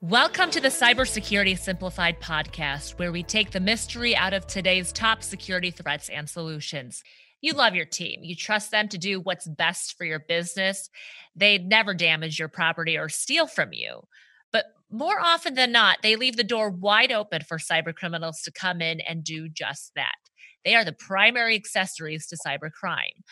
Welcome to the Cybersecurity Simplified podcast, where we take the mystery out of today's top security threats and solutions. You love your team. You trust them to do what's best for your business. They'd never damage your property or steal from you. But more often than not, they leave the door wide open for cyber criminals to come in and do just that. They are the primary accessories to cybercrime.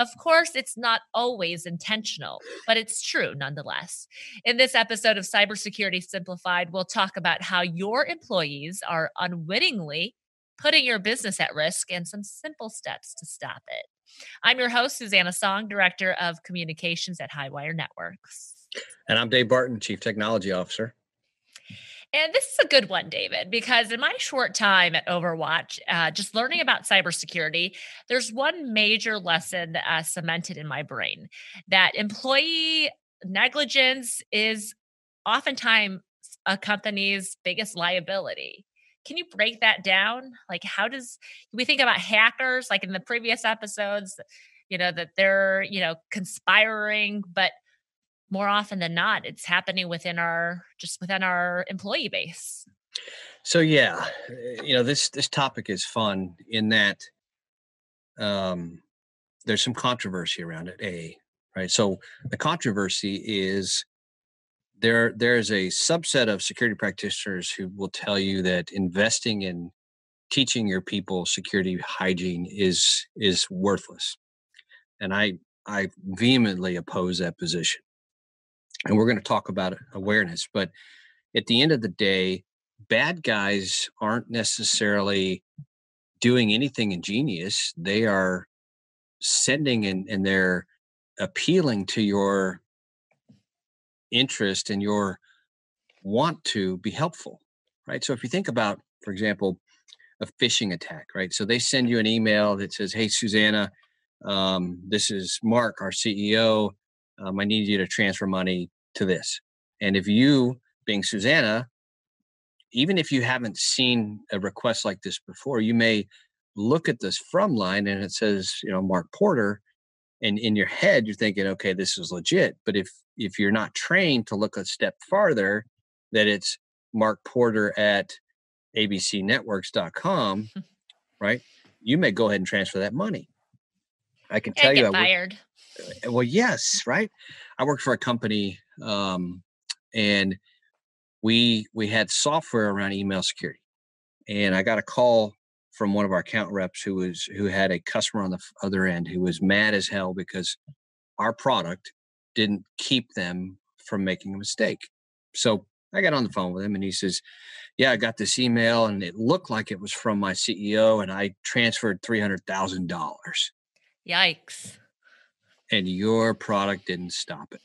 Of course, it's not always intentional, but it's true nonetheless. In this episode of Cybersecurity Simplified, we'll talk about how your employees are unwittingly putting your business at risk and some simple steps to stop it. I'm your host, Susanna Song, Director of Communications at Highwire Networks. And I'm Dave Barton, Chief Technology Officer. And this is a good one, David, because in my short time at Overwatch, uh, just learning about cybersecurity, there's one major lesson uh, cemented in my brain that employee negligence is oftentimes a company's biggest liability. Can you break that down? Like, how does we think about hackers, like in the previous episodes, you know, that they're, you know, conspiring, but more often than not it's happening within our just within our employee base. So yeah eh, you know this this topic is fun in that um there's some controversy around it a right? So the controversy is there there's a subset of security practitioners who will tell you that investing in teaching your people security hygiene is is worthless. And i i vehemently oppose that position and we're going to talk about awareness but at the end of the day bad guys aren't necessarily doing anything ingenious. They are sending and, and they're appealing to your interest and your want to be helpful right? So if you think about for example a phishing attack right? So they send you an email that says hey susanna um, this is mark our ceo um, I need you to transfer money to this. And if you, being Susanna, even if you haven't seen a request like this before, you may look at this from line and it says, you know, Mark Porter, and in your head you're thinking, okay, this is legit. But if if you're not trained to look a step farther, that it's Mark Porter at abcnetworks.com, right? You may go ahead and transfer that money. I can tell and you, get fired. Uh, well, yes, right. I worked for a company, um, and we we had software around email security, and I got a call from one of our account reps who was who had a customer on the other end who was mad as hell because our product didn't keep them from making a mistake. So I got on the phone with him and he says, Yeah, I got this email and it looked like it was from my CEO and I transferred $300,000. Yikes and your product didn't stop it.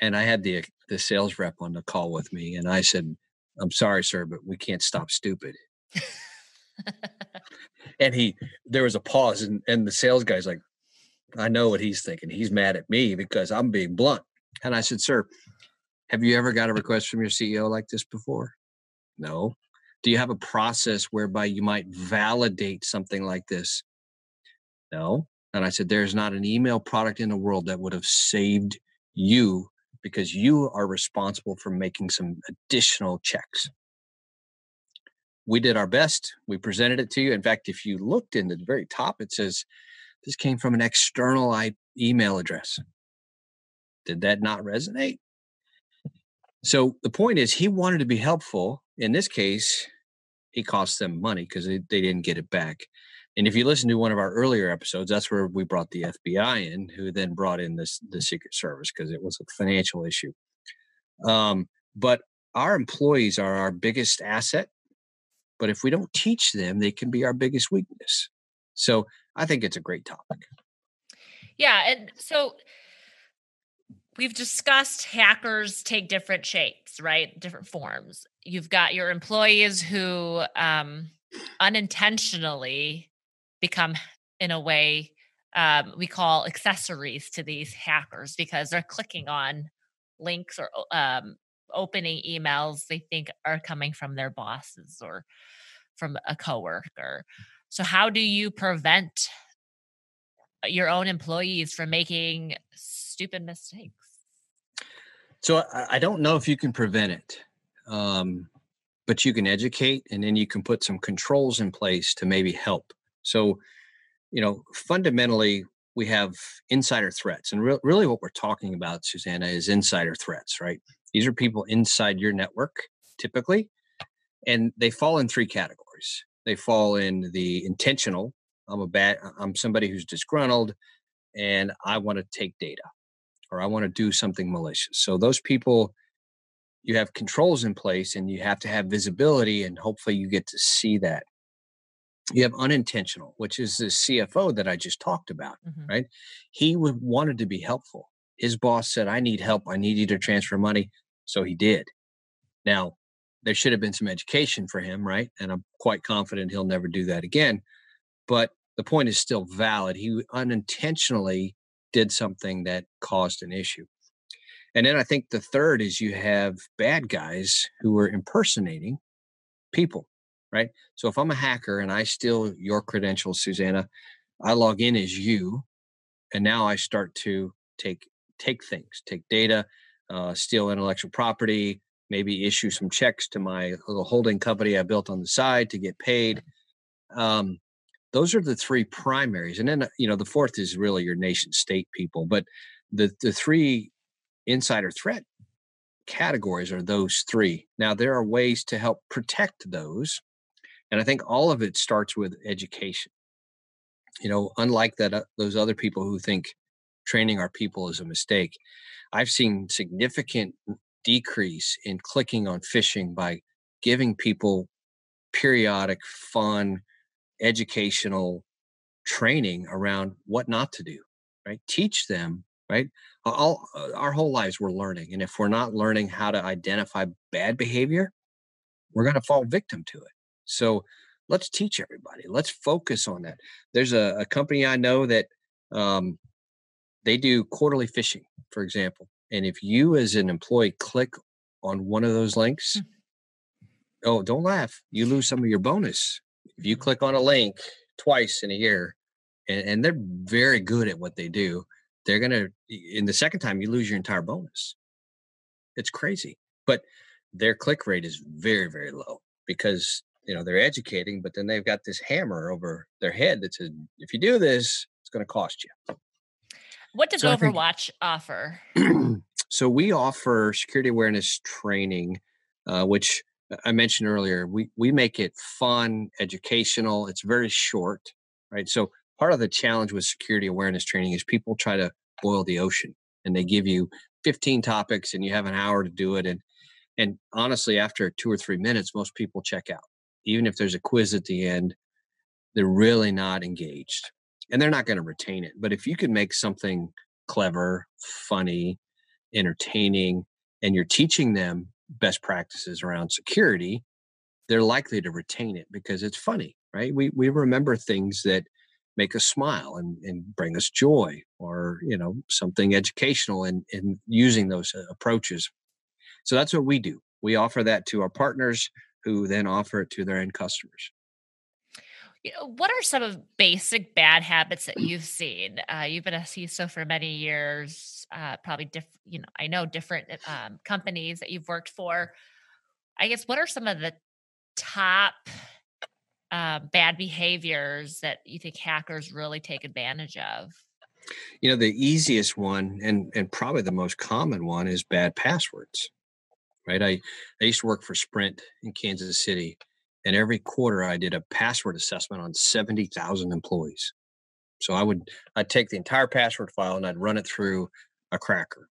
And I had the the sales rep on the call with me, and I said, "I'm sorry, sir, but we can't stop stupid." and he, there was a pause, and and the sales guy's like, "I know what he's thinking. He's mad at me because I'm being blunt." And I said, "Sir, have you ever got a request from your CEO like this before?" No. Do you have a process whereby you might validate something like this? No. And I said, There's not an email product in the world that would have saved you because you are responsible for making some additional checks. We did our best. We presented it to you. In fact, if you looked in the very top, it says this came from an external email address. Did that not resonate? So the point is, he wanted to be helpful. In this case, he cost them money because they, didn't get it back. And if you listen to one of our earlier episodes, that's where we brought the FBI in, who then brought in this the Secret Service because it was a financial issue. Um, but our employees are our biggest asset. But if we don't teach them, they can be our biggest weakness. So I think it's a great topic. Yeah, and so we've discussed hackers take different shapes, right? Different forms. You've got your employees who um, unintentionally become in a way um, we call accessories to these hackers because they're clicking on links or um, opening emails they think are coming from their bosses or from a coworker. So, how do you prevent your own employees from making stupid mistakes? So I, don't know if you can prevent it, um, but you can educate, and then you can put some controls in place to maybe help. So, you know, fundamentally, we have insider threats, and re- really, what we're talking about, Susanna, is insider threats. Right? These are people inside your network, typically, and they fall in three categories. They fall in the intentional. I'm a bad. I'm somebody who's disgruntled, and I want to take data or I want to do something malicious. So those people, you have controls in place and you have to have visibility and hopefully you get to see that. You have unintentional, which is the CFO that I just talked about, mm-hmm. right? He would, wanted to be helpful. His boss said, I need help. I need you to transfer money. So he did. Now, there should have been some education for him, right? And I'm quite confident he'll never do that again. But the point is still valid. He unintentionally did something that caused an issue. And then I think the third is you have bad guys who are impersonating people, right? So if I'm a hacker and I steal your credentials, Susanna, I log in as you, and now I start to take take things, take data, uh, steal intellectual property, maybe issue some checks to my little holding company I built on the side to get paid. Um, those are the three primaries and then you know the fourth is really your nation state people but the the three insider threat categories are those three now there are ways to help protect those and i think all of it starts with education. You know unlike that uh, those other people who think training our people is a mistake i've seen significant decrease in clicking on phishing by giving people periodic fun educational training around what not to do right? Teach them right? All uh, our whole lives we're learning and if we're not learning how to identify bad behavior we're going to fall victim to it so let's teach everybody. Let's focus on that. There's a, a company i know that um, they do quarterly phishing for example and if you as an employee click on one of those links hmm. oh don't laugh. You lose some of your bonus. If you click on a link twice in a year, and, and they're very good at what they do, they're gonna in the second time you lose your entire bonus. It's crazy, but their click rate is very very low because you know they're educating, but then they've got this hammer over their head that says if you do this, it's going to cost you. What does so Overwatch think, offer? so we offer security awareness training, uh, which I mentioned earlier, we we make it fun, educational. It's very short, right? So part of the challenge with security awareness training is people try to boil the ocean, and they give you 15 topics, and you have an hour to do it. And and honestly, after two or three minutes, most people check out. Even if there's a quiz at the end, they're really not engaged, and they're not going to retain it. But if you can make something clever, funny, entertaining, and you're teaching them best practices around security, they're likely to retain it because it's funny, right? We we remember things that make us smile and, and bring us joy or you know something educational in, in using those uh, approaches so that's what we do we offer that to our partners who then offer it to their end customers you know, what are some of basic bad habits that you've seen? Uh, you've been a CISO for many years, uh, probably different. You know, I know different um, companies that you've worked for. I guess what are some of the top uh, bad behaviors that you think hackers really take advantage of? You know, the easiest one and and probably the most common one is bad passwords. Right. I I used to work for Sprint in Kansas City and every quarter I did a password assessment on 70,000 employees. So I would I'd take the entire password file and I'd run it through a cracker.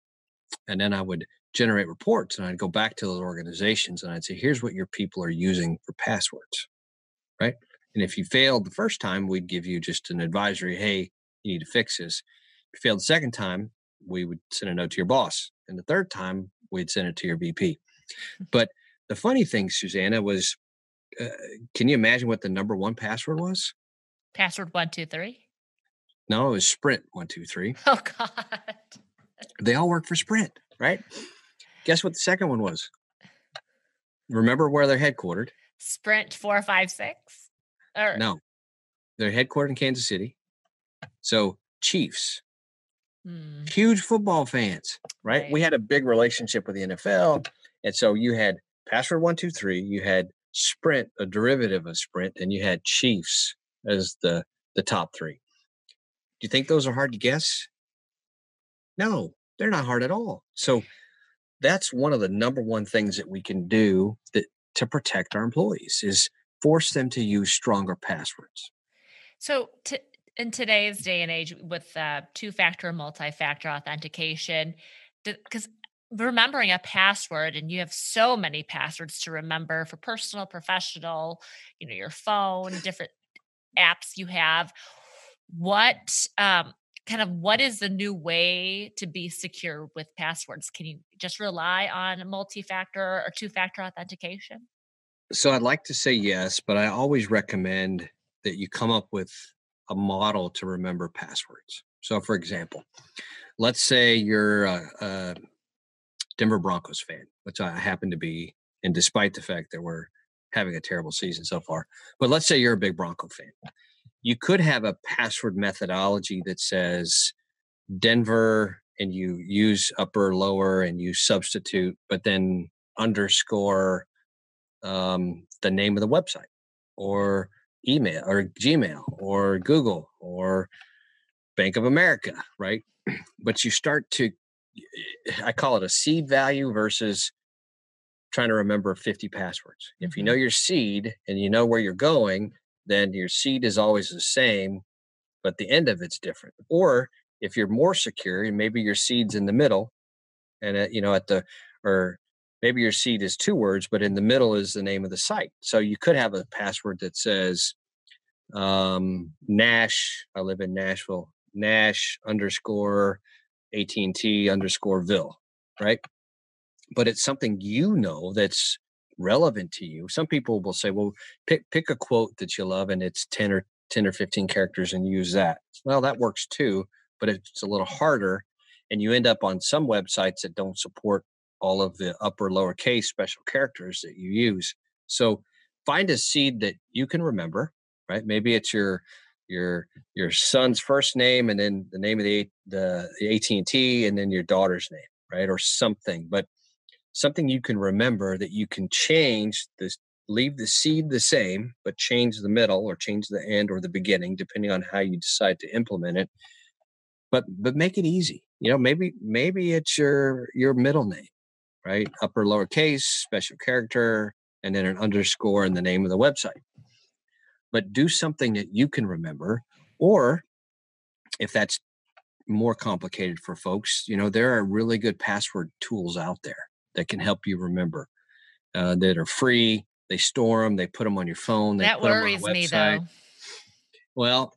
And then I would generate reports and I'd go back to those organizations and I'd say, here's what your people are using for passwords. Right. And if you failed the first time, we'd give you just an advisory, hey, you need to fix this. If you failed the second time, we would send a note to your boss. And the third time, we'd send it to your VP. Hmm. But the funny thing, Susanna, was uh, can you imagine what the number one password was? Password one two three. No, it was Sprint one two three. Oh God. They all work for Sprint, right? Guess what the second one was? Remember where they're headquartered? Sprint four five six. Or no, they're headquartered in Kansas City. So Chiefs, mm. huge football fans, right? right? We had a big relationship with the NFL. And so you had password one, two, three, you had Sprint, a derivative of Sprint, and you had Chiefs as the the top three. Do you think those are hard to guess? No, they're not hard at all. So that's one of the number one things that we can do that to protect our employees is force them to use stronger passwords. So to, in today's day and age with uh, two-factor multi-factor authentication because remembering a password and you have so many passwords to remember for personal professional you know your phone different apps you have what um, kind of what is the new way to be secure with passwords? Can you just rely on multi-factor or two-factor authentication? So i'd like to say yes but i always recommend that you come up with a model to remember passwords. So for example let's say you're a, a denver broncos fan which i happen to be and despite the fact that we're having a terrible season so far but let's say you're a big bronco fan. You could have a password methodology that says Denver and you use upper, lower, and you substitute, but then underscore um, the name of the website or email or Gmail or Google or Bank of America, right? But you start to, I call it a seed value versus trying to remember 50 passwords. If you know mm-hmm. your seed and you know where you're going, then your seed is always the same, but the end of it's different. Or if you're more secure, and maybe your seed's in the middle, and at, you know at the or maybe your seed is two words, but in the middle is the name of the site. So you could have a password that says um, Nash. I live in Nashville. Nash underscore AT&T underscore Ville, right? But it's something you know that's relevant to you. Some people will say, well, pick pick a quote that you love and it's 10 or 10 or 15 characters and use that. Well, that works too, but it's a little harder. And you end up on some websites that don't support all of the upper lowercase special characters that you use. So find a seed that you can remember, right? Maybe it's your your your son's first name and then the name of the the, the AT&T and then your daughter's name, right? Or something. But something you can remember that you can change this leave the seed the same but change the middle or change the end or the beginning depending on how you decide to implement it but but make it easy you know maybe maybe it's your your middle name right upper lowercase special character and then an underscore in the name of the website but do something that you can remember or if that's more complicated for folks you know there are really good password tools out there that can help you remember uh, that are free. They store them, they put them on your phone. That worries them on a website. me though. Well,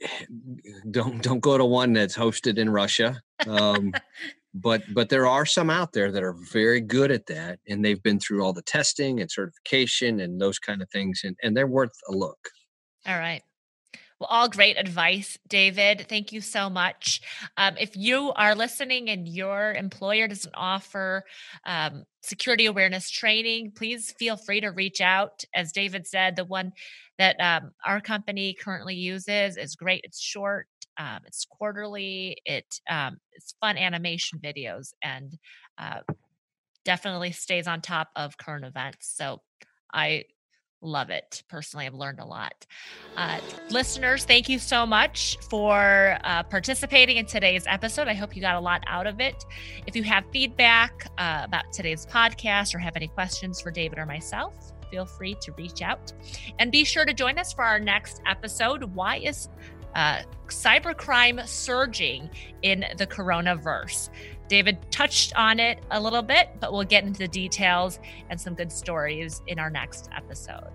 don't don't go to one that's hosted in Russia. Um, but but there are some out there that are very good at that, and they've been through all the testing and certification and those kind of things, and and they're worth a look. All right. Well, all great advice, David. Thank you so much. Um, if you are listening and your employer doesn't offer um, security awareness training, please feel free to reach out. As David said, the one that um, our company currently uses is great. It's short, um, it's quarterly, it um, it's fun animation videos, and uh, definitely stays on top of current events. So I love it. Personally, I've learned a lot. Uh, listeners, thank you so much for uh, participating in today's episode. I hope you got a lot out of it. If you have feedback uh, about today's podcast or have any questions for David or myself, feel free to reach out. And be sure to join us for our next episode. Why is uh, cybercrime surging in the coronavirus? David touched on it a little bit, but we'll get into the details and some good stories in our next episode.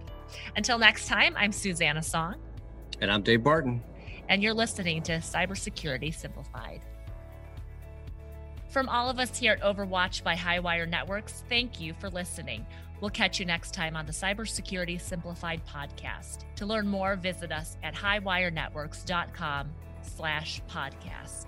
Until next time, I'm Susanna Song. And I'm Dave Barton. And you're listening to Cybersecurity Simplified. From all of us here at Overwatch by Highwire Networks, thank you for listening. We'll catch you next time on the Cybersecurity Simplified podcast. To learn more, visit us at highwirenetworks.com slash podcast.